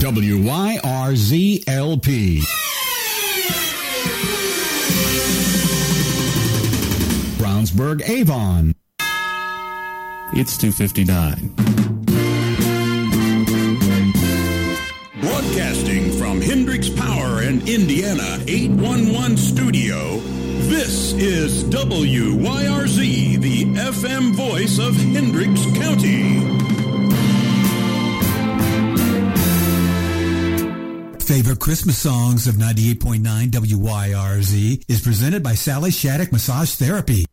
WYRZLP. Brownsburg Avon. It's 259. Broadcasting from Hendricks Power in Indiana 811 studio, this is WYRZ, the FM voice of Hendricks County. Favorite Christmas songs of 98.9 WYRZ is presented by Sally Shattuck Massage Therapy.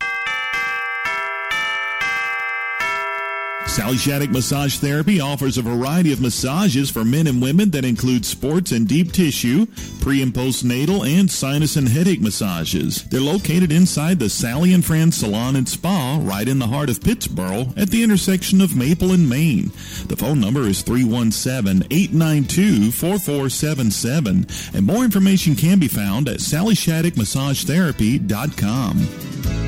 Sally Shattuck Massage Therapy offers a variety of massages for men and women that include sports and deep tissue, pre and postnatal, and sinus and headache massages. They're located inside the Sally and Friends Salon and Spa right in the heart of Pittsboro at the intersection of Maple and Main. The phone number is 317-892-4477 and more information can be found at sallyshattuckmassagetherapy.com.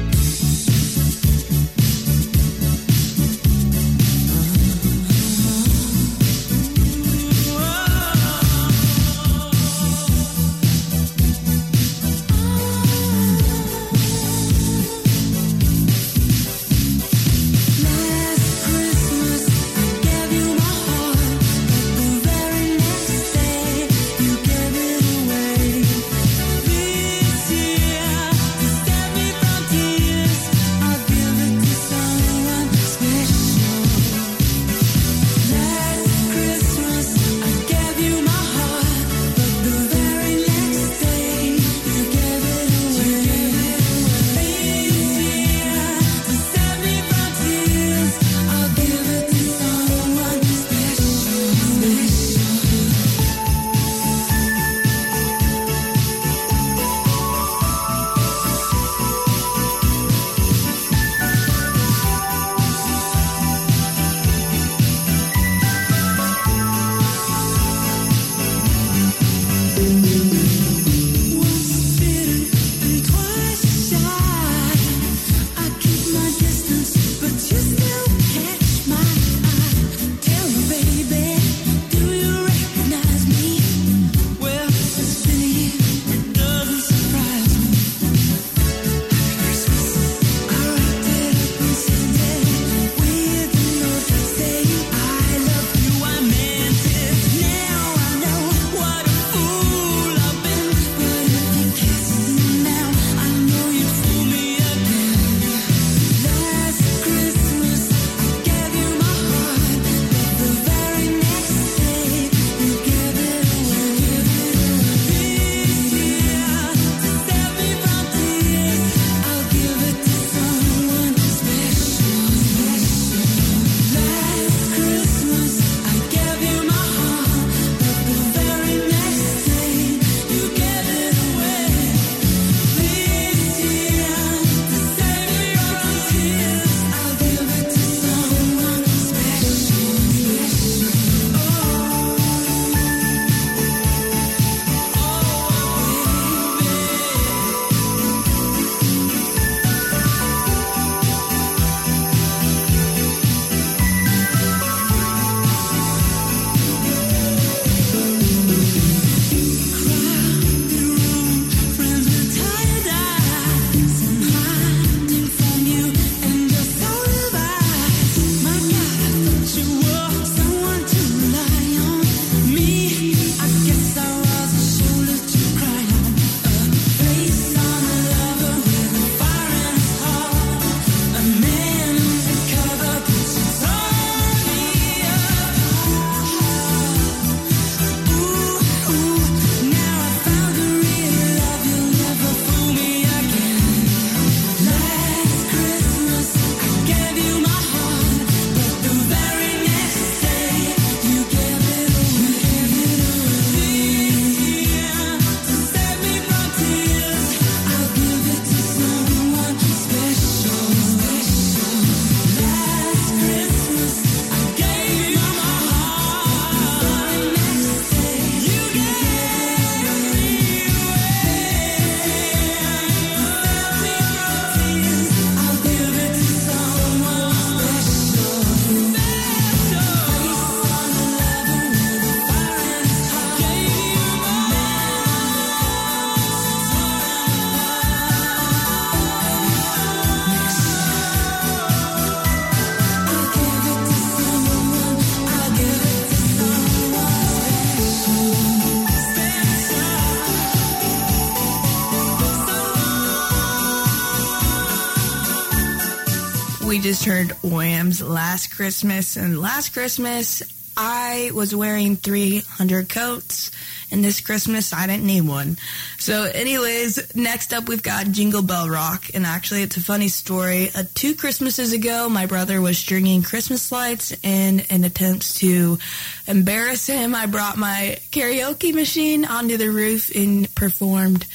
just heard Wham's Last Christmas. And last Christmas, I was wearing 300 coats. And this Christmas, I didn't need one. So, anyways, next up, we've got Jingle Bell Rock. And actually, it's a funny story. Uh, two Christmases ago, my brother was stringing Christmas lights. And in attempts to embarrass him, I brought my karaoke machine onto the roof and performed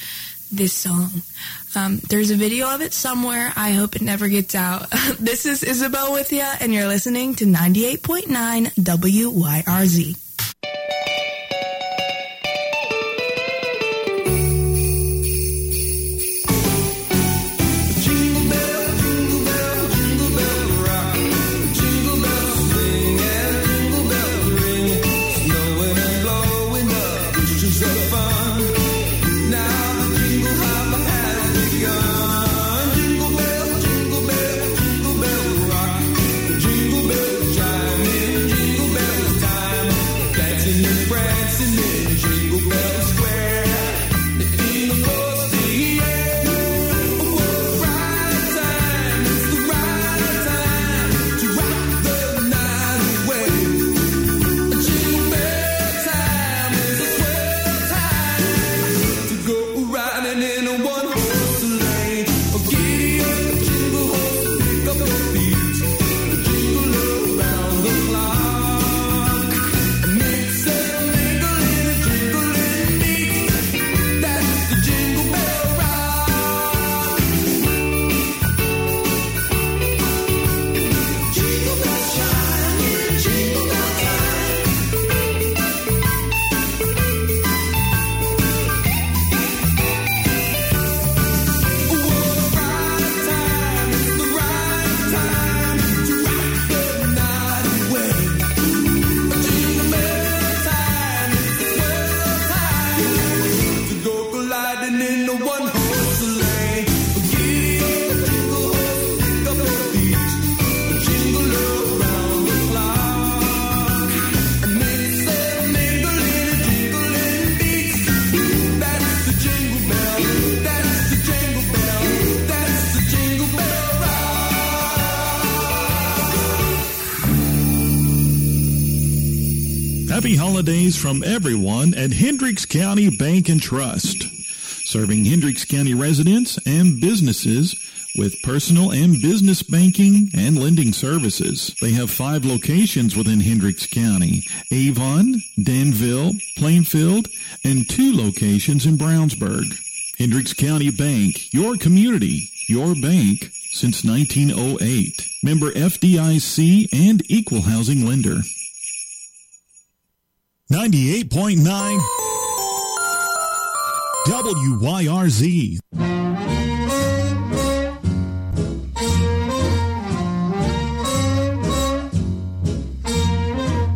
this song. Um, there's a video of it somewhere. I hope it never gets out. this is Isabelle with you, and you're listening to 98.9 WYRZ. Happy holidays from everyone at Hendricks County Bank and Trust, serving Hendricks County residents and businesses with personal and business banking and lending services. They have five locations within Hendricks County, Avon, Danville, Plainfield, and two locations in Brownsburg. Hendricks County Bank, your community, your bank since 1908. Member FDIC and equal housing lender. 98.9 WYRZ.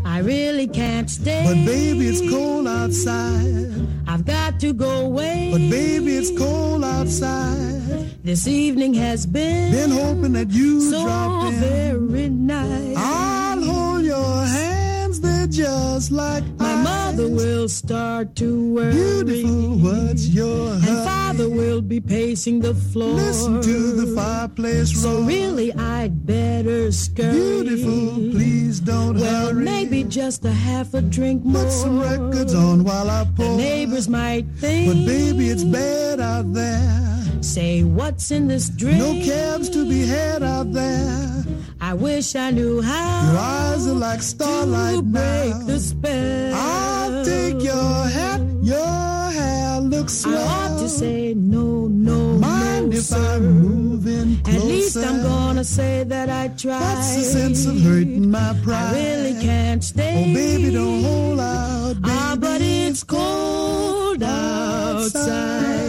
I really can't stay. But baby, it's cold outside. I've got to go away. But baby, it's cold outside. This evening has been Been hoping that you so drop in. very nice. I'll hold your hands, they're just like. Mother will start to worry. Beautiful, what's your And hurry? father will be pacing the floor. Listen to the fireplace So really, I'd better scurry. Beautiful, please don't Well, hurry. maybe just a half a drink more. Put some records on while I pour. The neighbors might think. But baby, it's bad out there. Say, what's in this drink? No cabs to be had out there. I wish I knew how. Your eyes are like starlight to break now. the spell. I'll take your hat, your hair looks I swell. ought to say no, no, Mind no, if sir. I'm moving closer? At least I'm gonna say that I tried. That's the sense of hurting my pride. I really can't stay. Oh, baby, don't hold out, baby. Ah, but it's cold outside.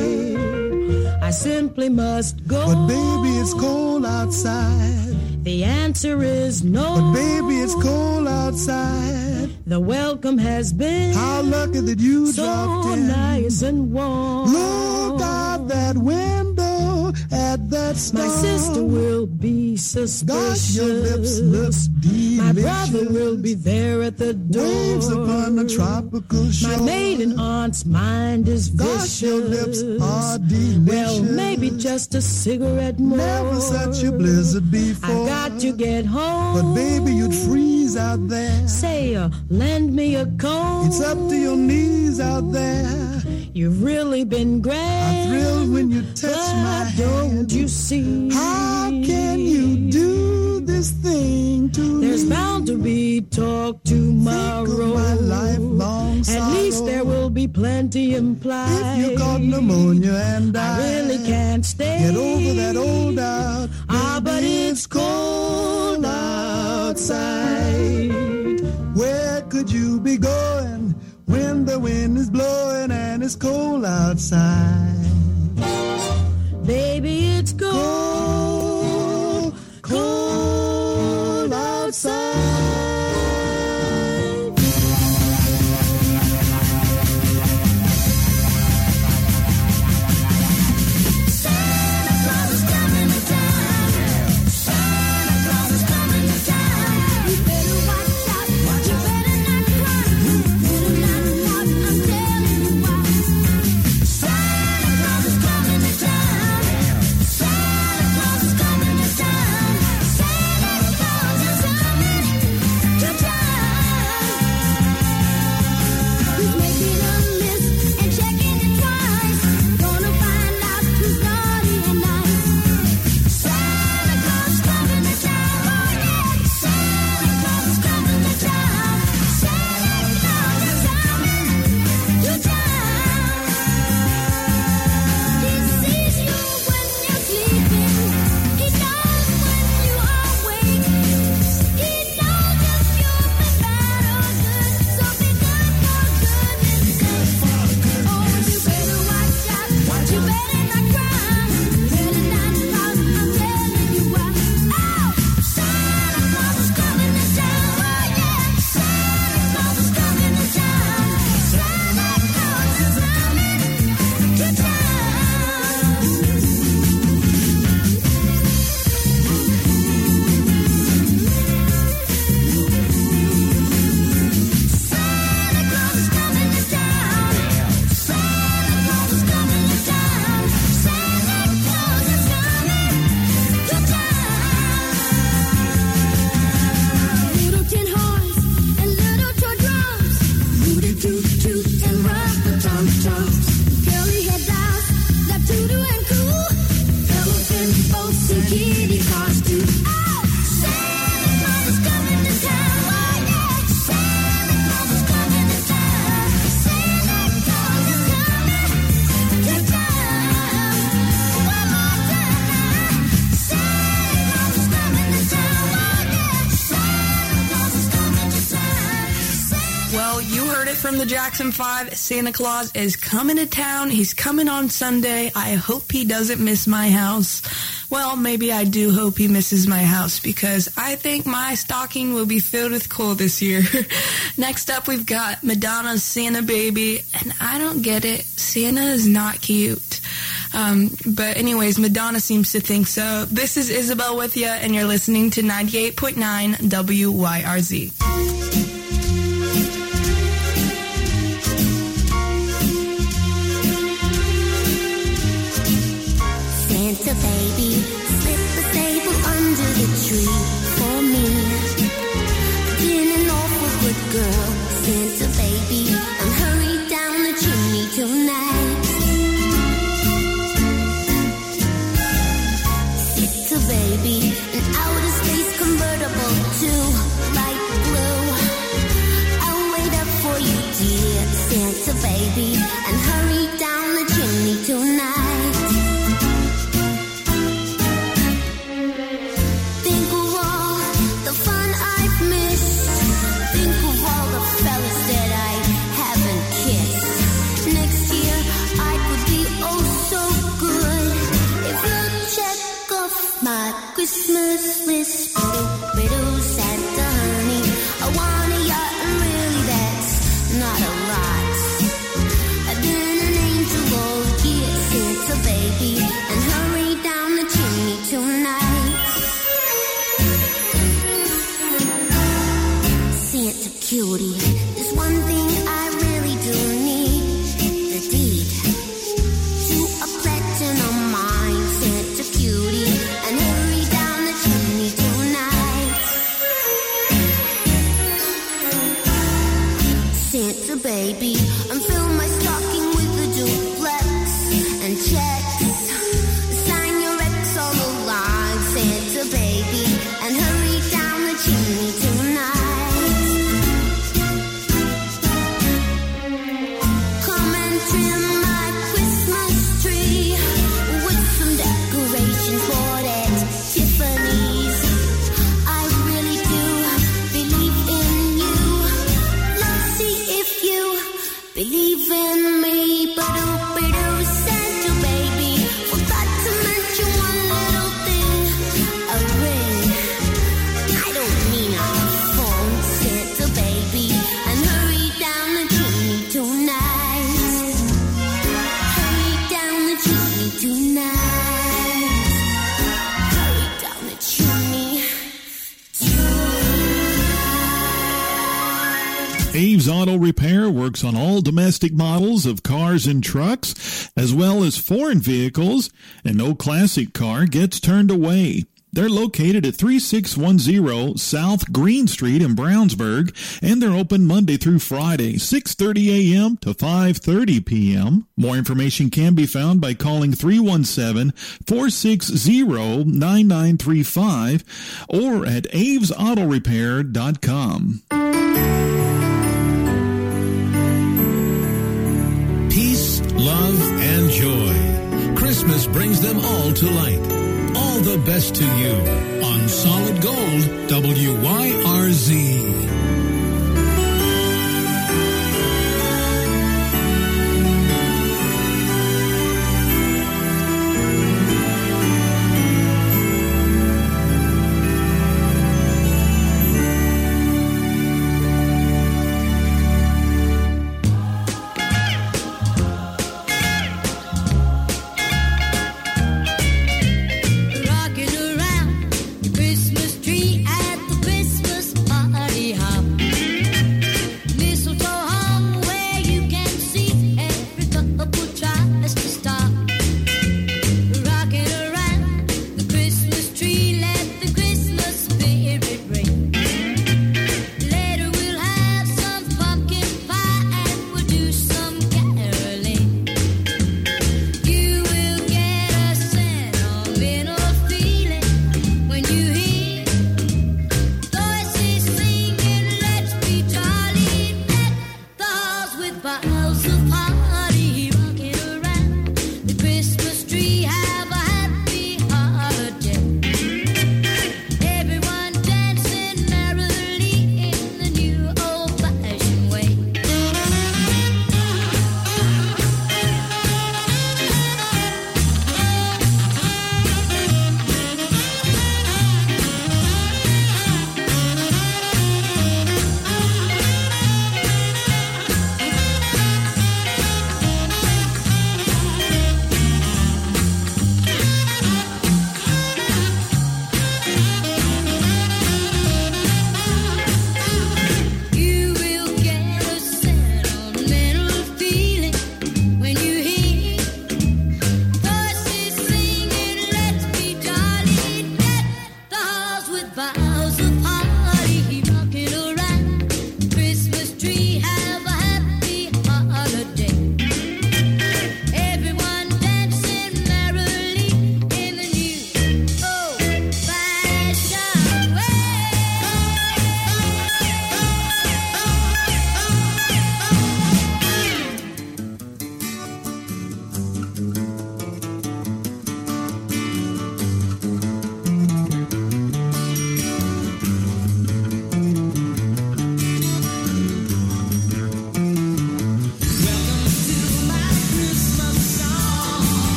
I simply must go. But baby, it's cold outside. The answer is no. But baby, it's cold outside. The welcome has been How lucky that you so dropped in. nice and warm. Look out that window. At that. My sister will be suspicious. Gosh, your lips look delicious. My brother will be there at the door. Waves upon a tropical shore. My maiden aunt's mind is vicious. Gosh, your lips are delicious. Well, maybe just a cigarette more. Never such a blizzard before. I got to get home. But baby, you'd freeze out there. Say, uh, lend me a comb. It's up to your knees out there. You've really been great. I thrill when you touch my don't hand. you see? How can you do this thing to There's me? bound to be talk tomorrow. Think of my lifelong At least there will be plenty implied. If you got pneumonia and I, I really can't stay. get over that old doubt. Ah, but it's cold outside. Where could you be going when the wind is blowing and it's cold outside? Baby, it's cold, Cold, outside. From the Jackson 5. Santa Claus is coming to town. He's coming on Sunday. I hope he doesn't miss my house. Well, maybe I do hope he misses my house because I think my stocking will be filled with coal this year. Next up, we've got Madonna's Santa Baby, and I don't get it. Santa is not cute. Um, but anyways, Madonna seems to think so. This is Isabelle with you, and you're listening to 98.9 WYRZ. Santa baby, domestic models of cars and trucks, as well as foreign vehicles, and no classic car gets turned away. They're located at 3610 South Green Street in Brownsburg, and they're open Monday through Friday, 6:30 a.m. to 5:30 p.m. More information can be found by calling 317-460-9935 or at avesautorepair.com. brings them all to light. All the best to you on Solid Gold WYRZ.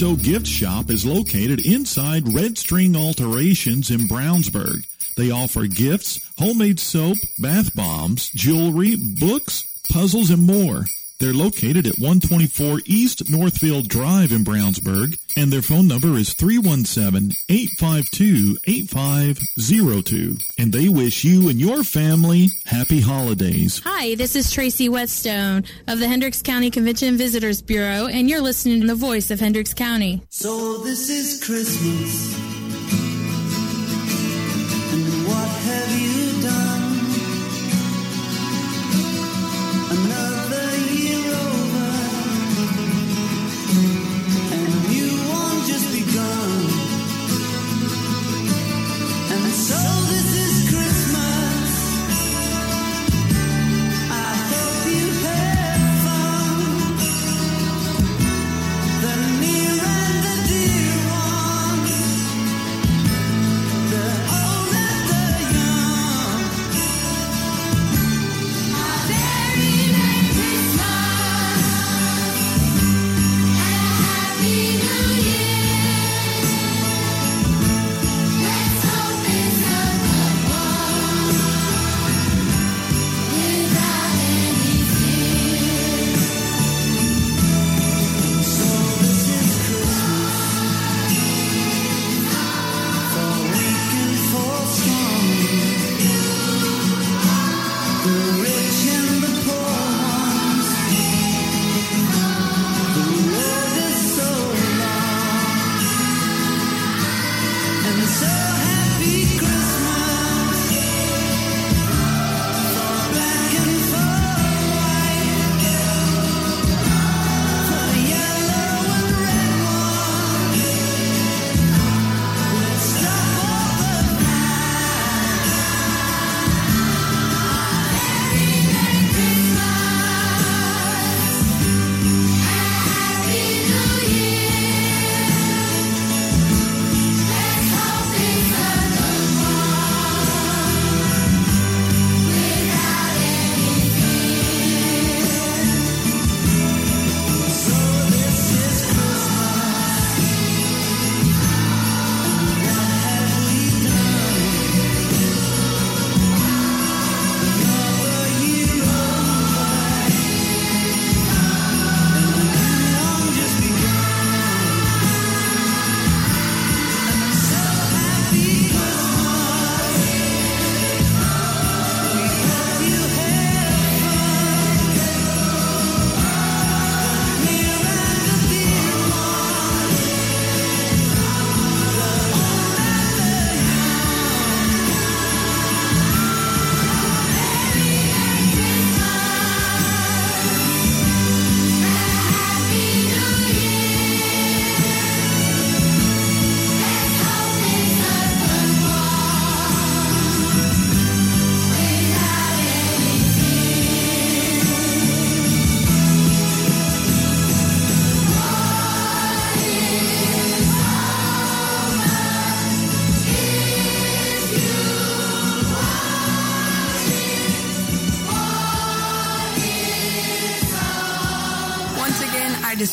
Eucalypto Gift Shop is located inside Red String Alterations in Brownsburg. They offer gifts, homemade soap, bath bombs, jewelry, books, puzzles, and more. They're located at 124 East Northfield Drive in Brownsburg, and their phone number is 317-852-8502. And they wish you and your family happy holidays. Hi, this is Tracy Whetstone of the Hendricks County Convention and Visitors Bureau, and you're listening to the voice of Hendricks County. So this is Christmas.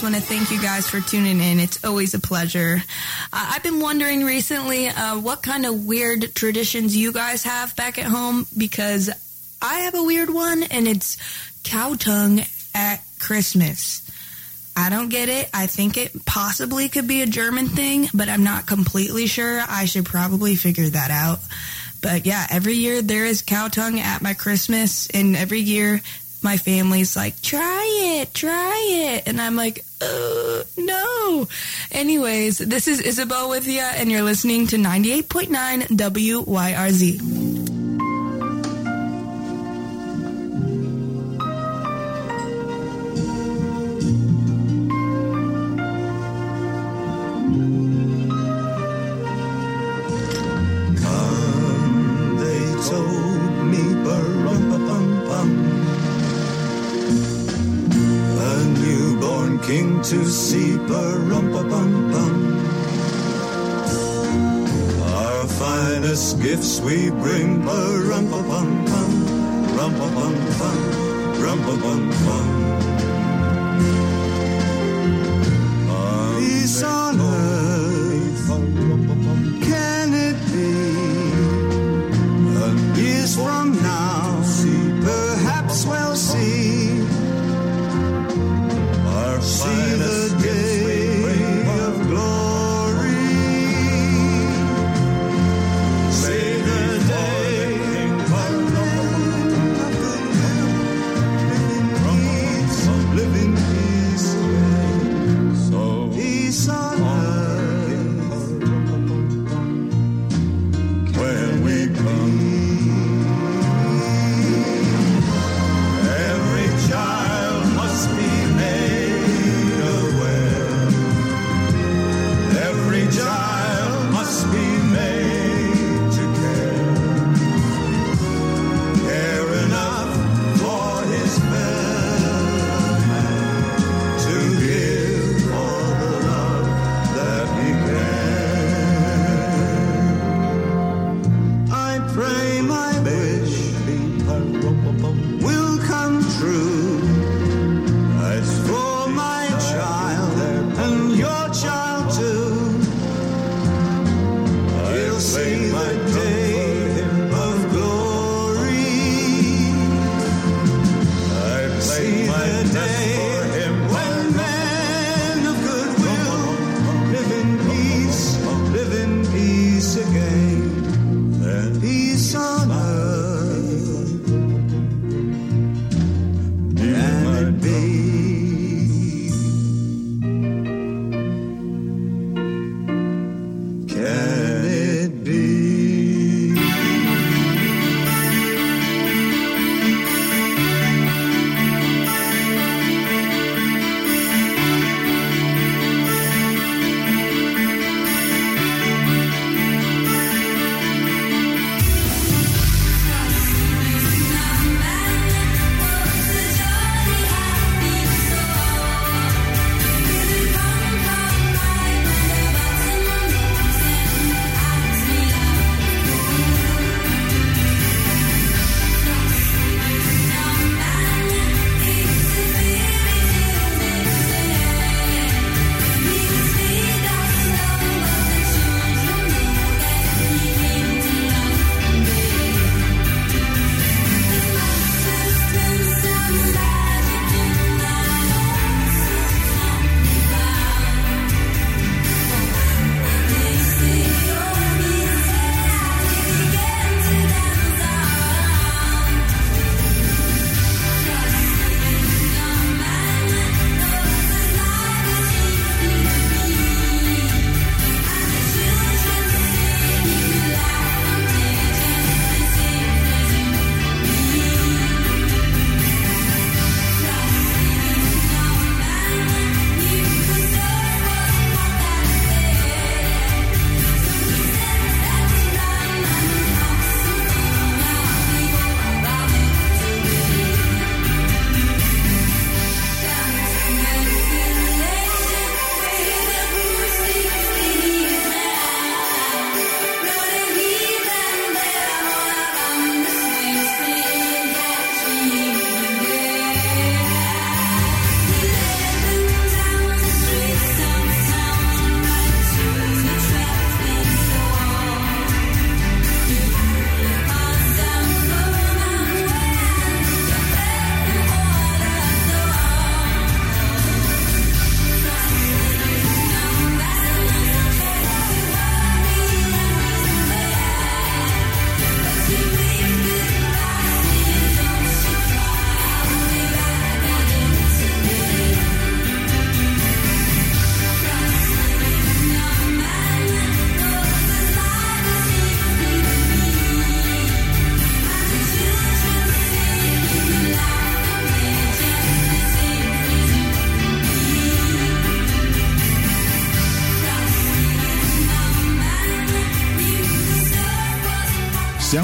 Want to thank you guys for tuning in. It's always a pleasure. Uh, I've been wondering recently uh, what kind of weird traditions you guys have back at home because I have a weird one and it's cow tongue at Christmas. I don't get it. I think it possibly could be a German thing, but I'm not completely sure. I should probably figure that out. But yeah, every year there is cow tongue at my Christmas, and every year my family's like, try it, try it. And I'm like, uh, no. Anyways, this is Isabelle with you, and you're listening to 98.9 WYRZ. Gifts we bring,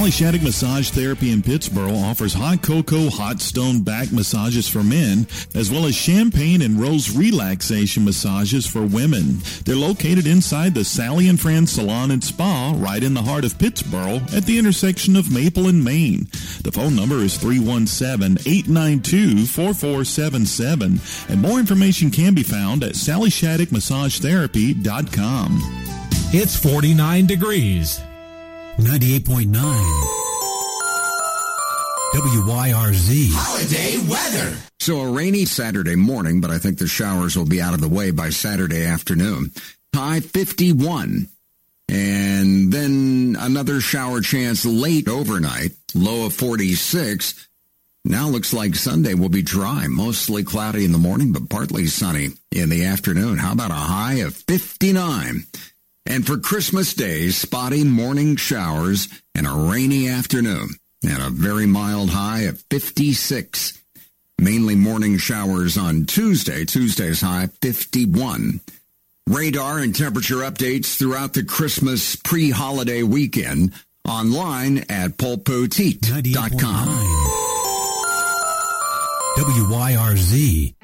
Sally Shattuck Massage Therapy in Pittsboro offers hot cocoa, hot stone back massages for men, as well as champagne and rose relaxation massages for women. They're located inside the Sally and Friends Salon and Spa, right in the heart of Pittsboro, at the intersection of Maple and Main. The phone number is 317-892-4477, and more information can be found at SallyShattuckMassageTherapy.com. It's 49 degrees. 98.9 WYRZ. Holiday weather. So a rainy Saturday morning, but I think the showers will be out of the way by Saturday afternoon. High 51. And then another shower chance late overnight, low of 46. Now looks like Sunday will be dry, mostly cloudy in the morning, but partly sunny in the afternoon. How about a high of 59? And for Christmas Day, spotty morning showers and a rainy afternoon and a very mild high of 56. Mainly morning showers on Tuesday. Tuesday's high 51. Radar and temperature updates throughout the Christmas pre-holiday weekend online at pulpoteat.com. WYRZ.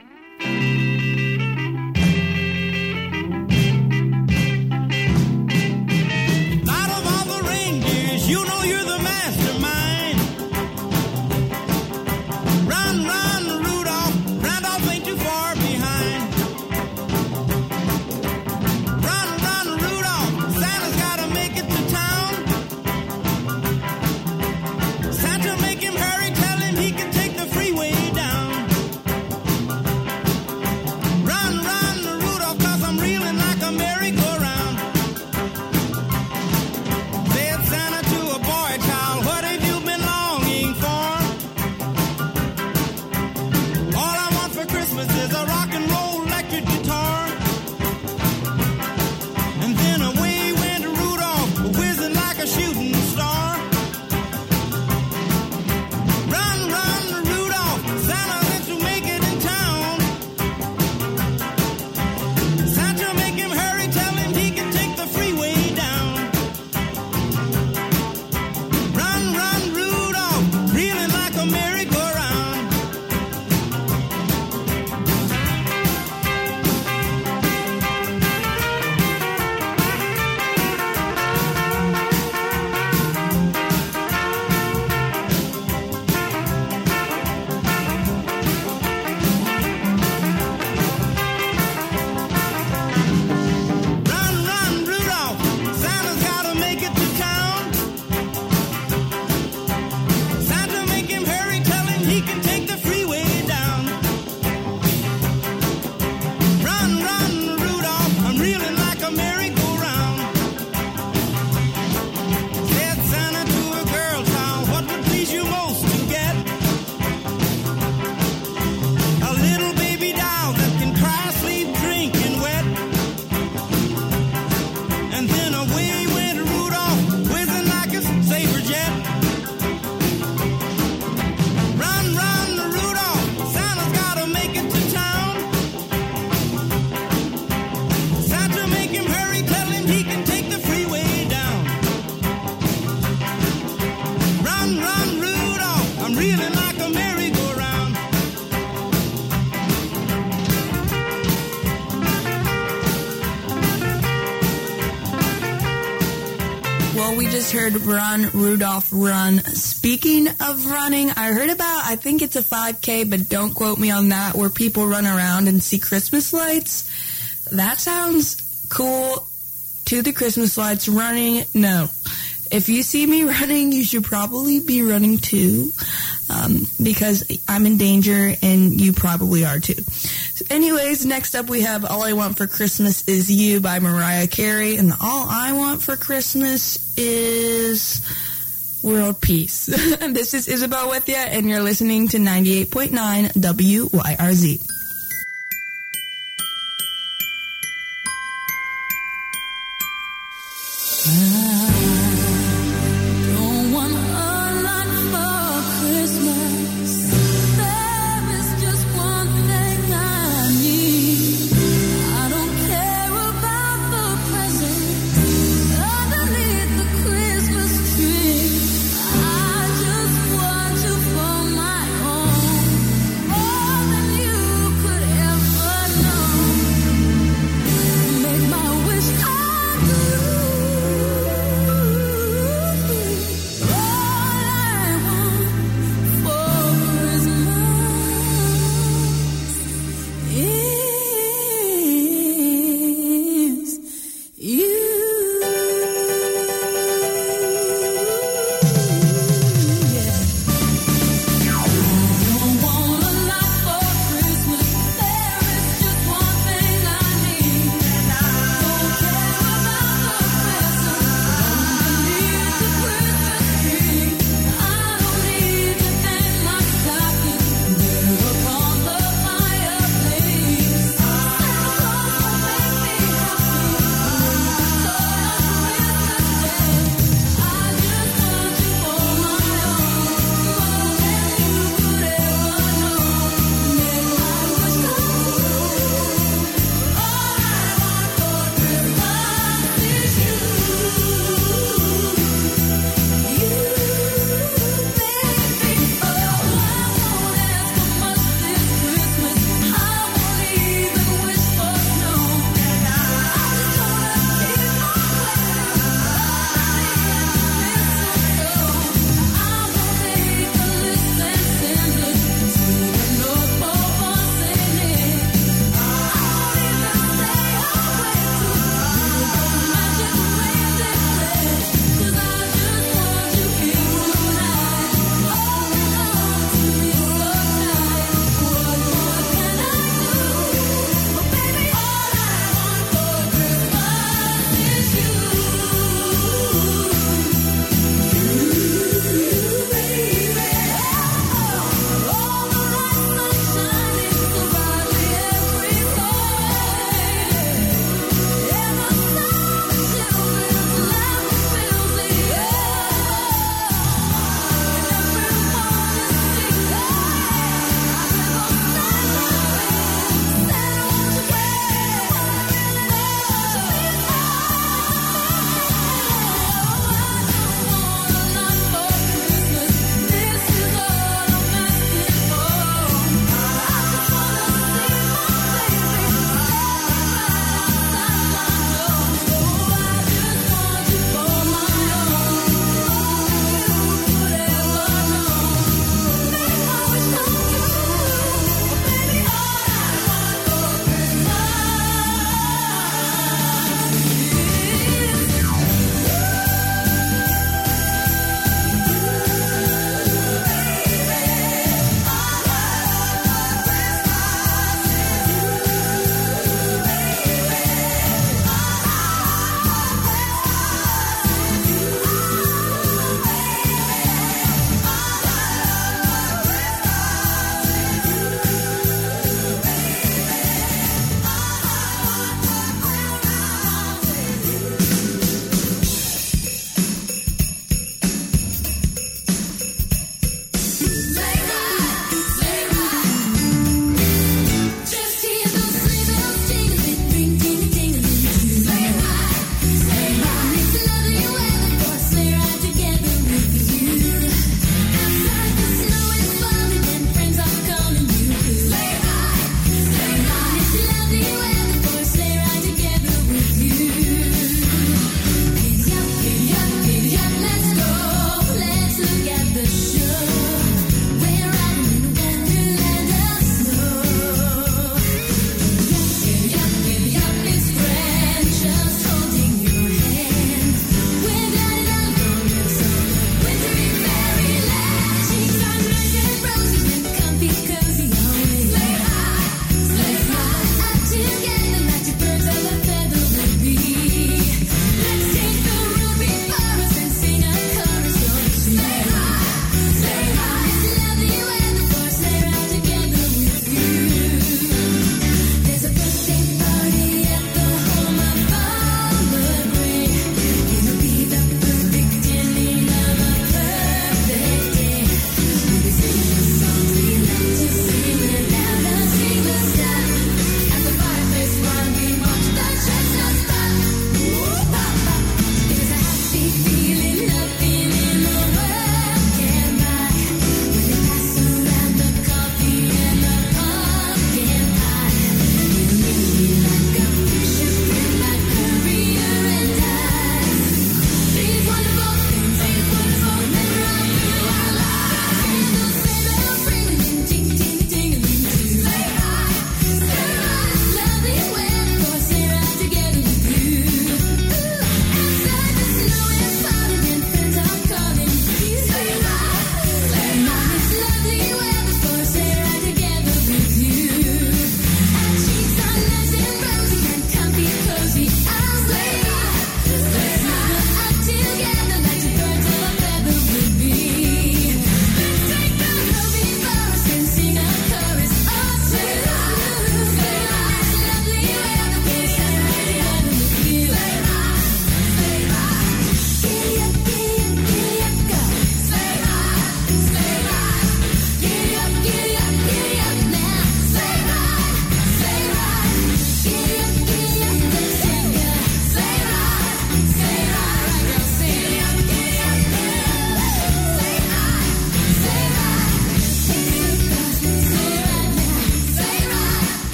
Heard Run, Rudolph, Run. Speaking of running, I heard about, I think it's a 5K, but don't quote me on that, where people run around and see Christmas lights. That sounds cool. To the Christmas lights, running, no. If you see me running, you should probably be running too, um, because I'm in danger and you probably are too. So anyways, next up we have All I Want for Christmas Is You by Mariah Carey, and All I Want for Christmas is world peace. this is Isabelle with you, and you're listening to 98.9 WYRZ.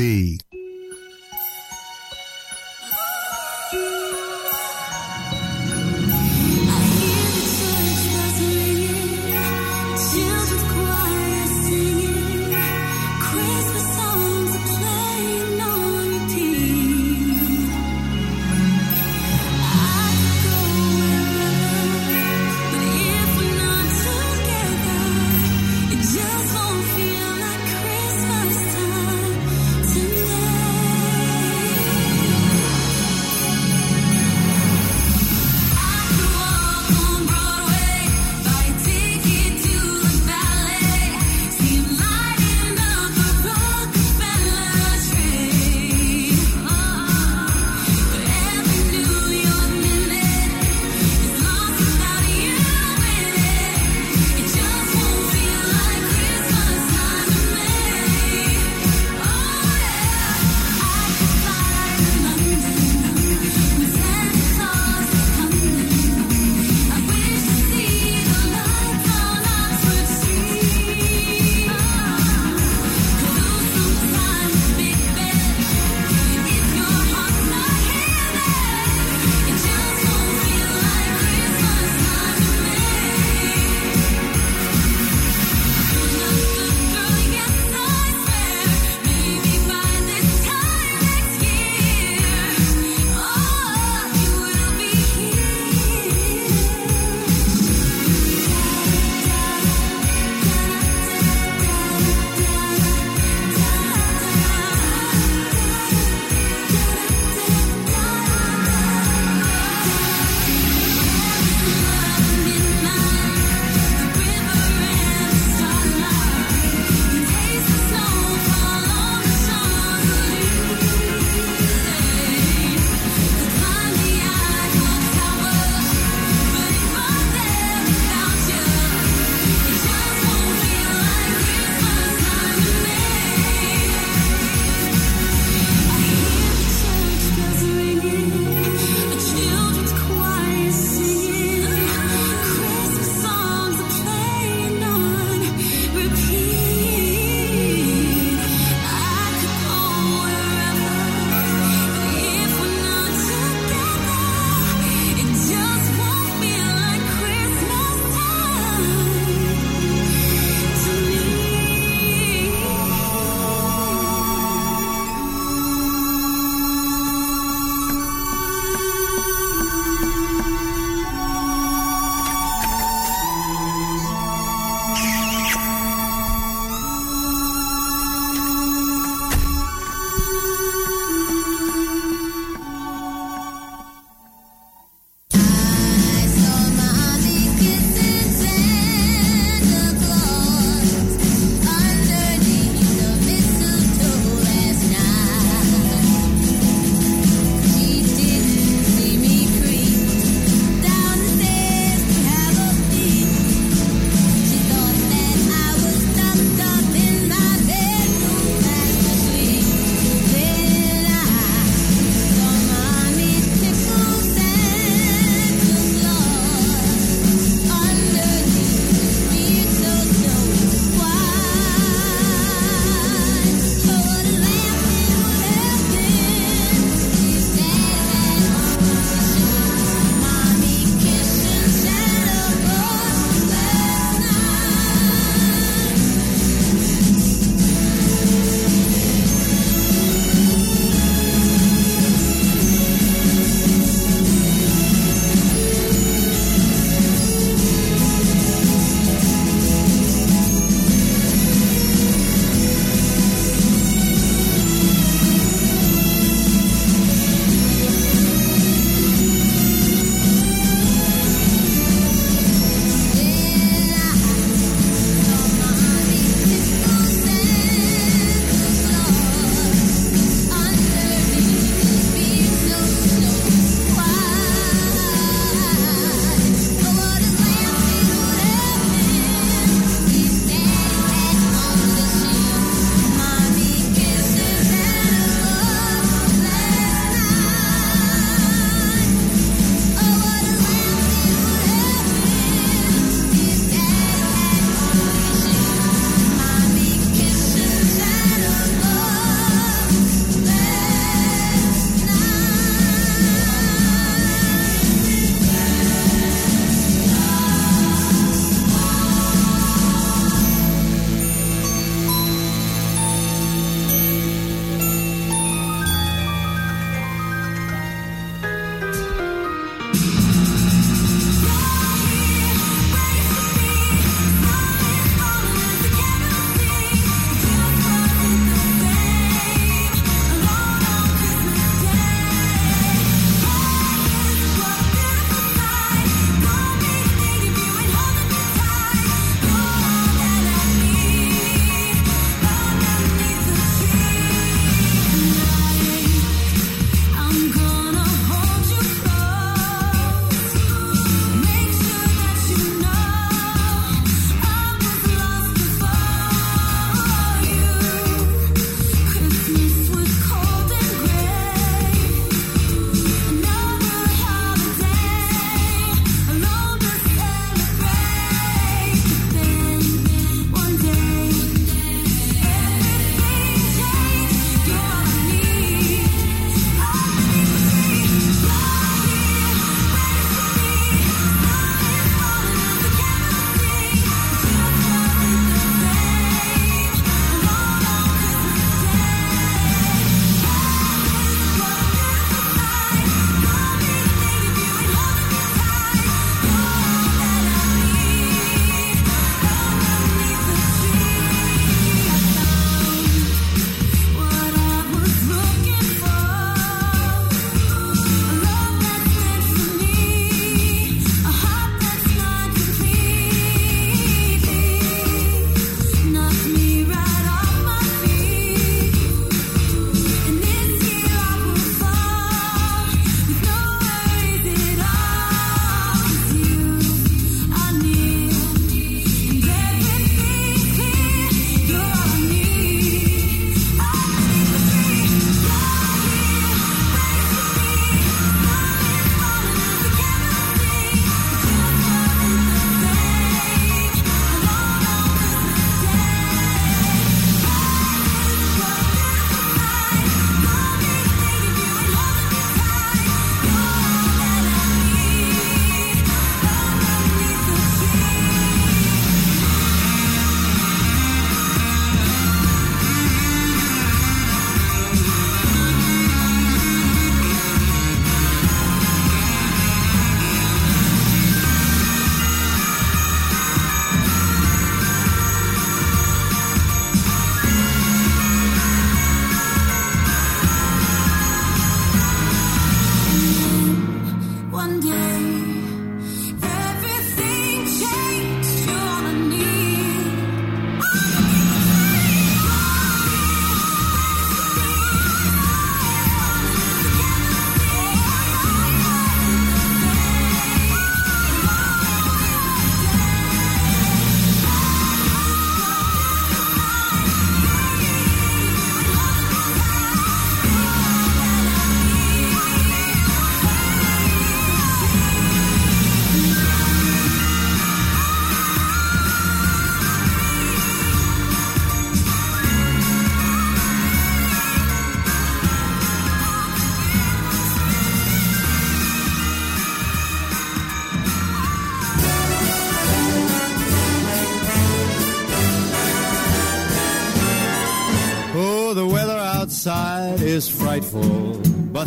WYRZ.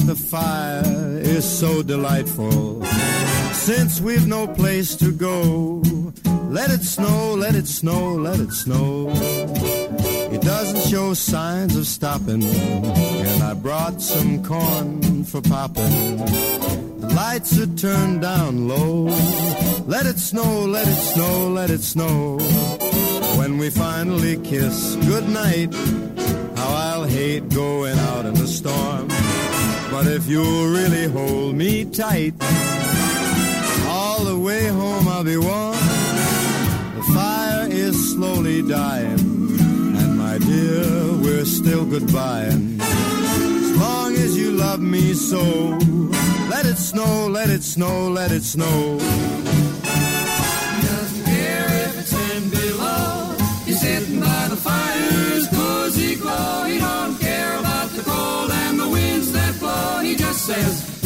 The fire is so delightful. Since we've no place to go, let it snow, let it snow, let it snow. It doesn't show signs of stopping, and I brought some corn for popping. The lights are turned down low. Let it snow, let it snow, let it snow. When we finally kiss goodnight, how I'll hate going out in the storm. But if you'll really hold me tight, all the way home I'll be warm. The fire is slowly dying, and my dear, we're still goodbying. As long as you love me so, let it snow, let it snow, let it snow.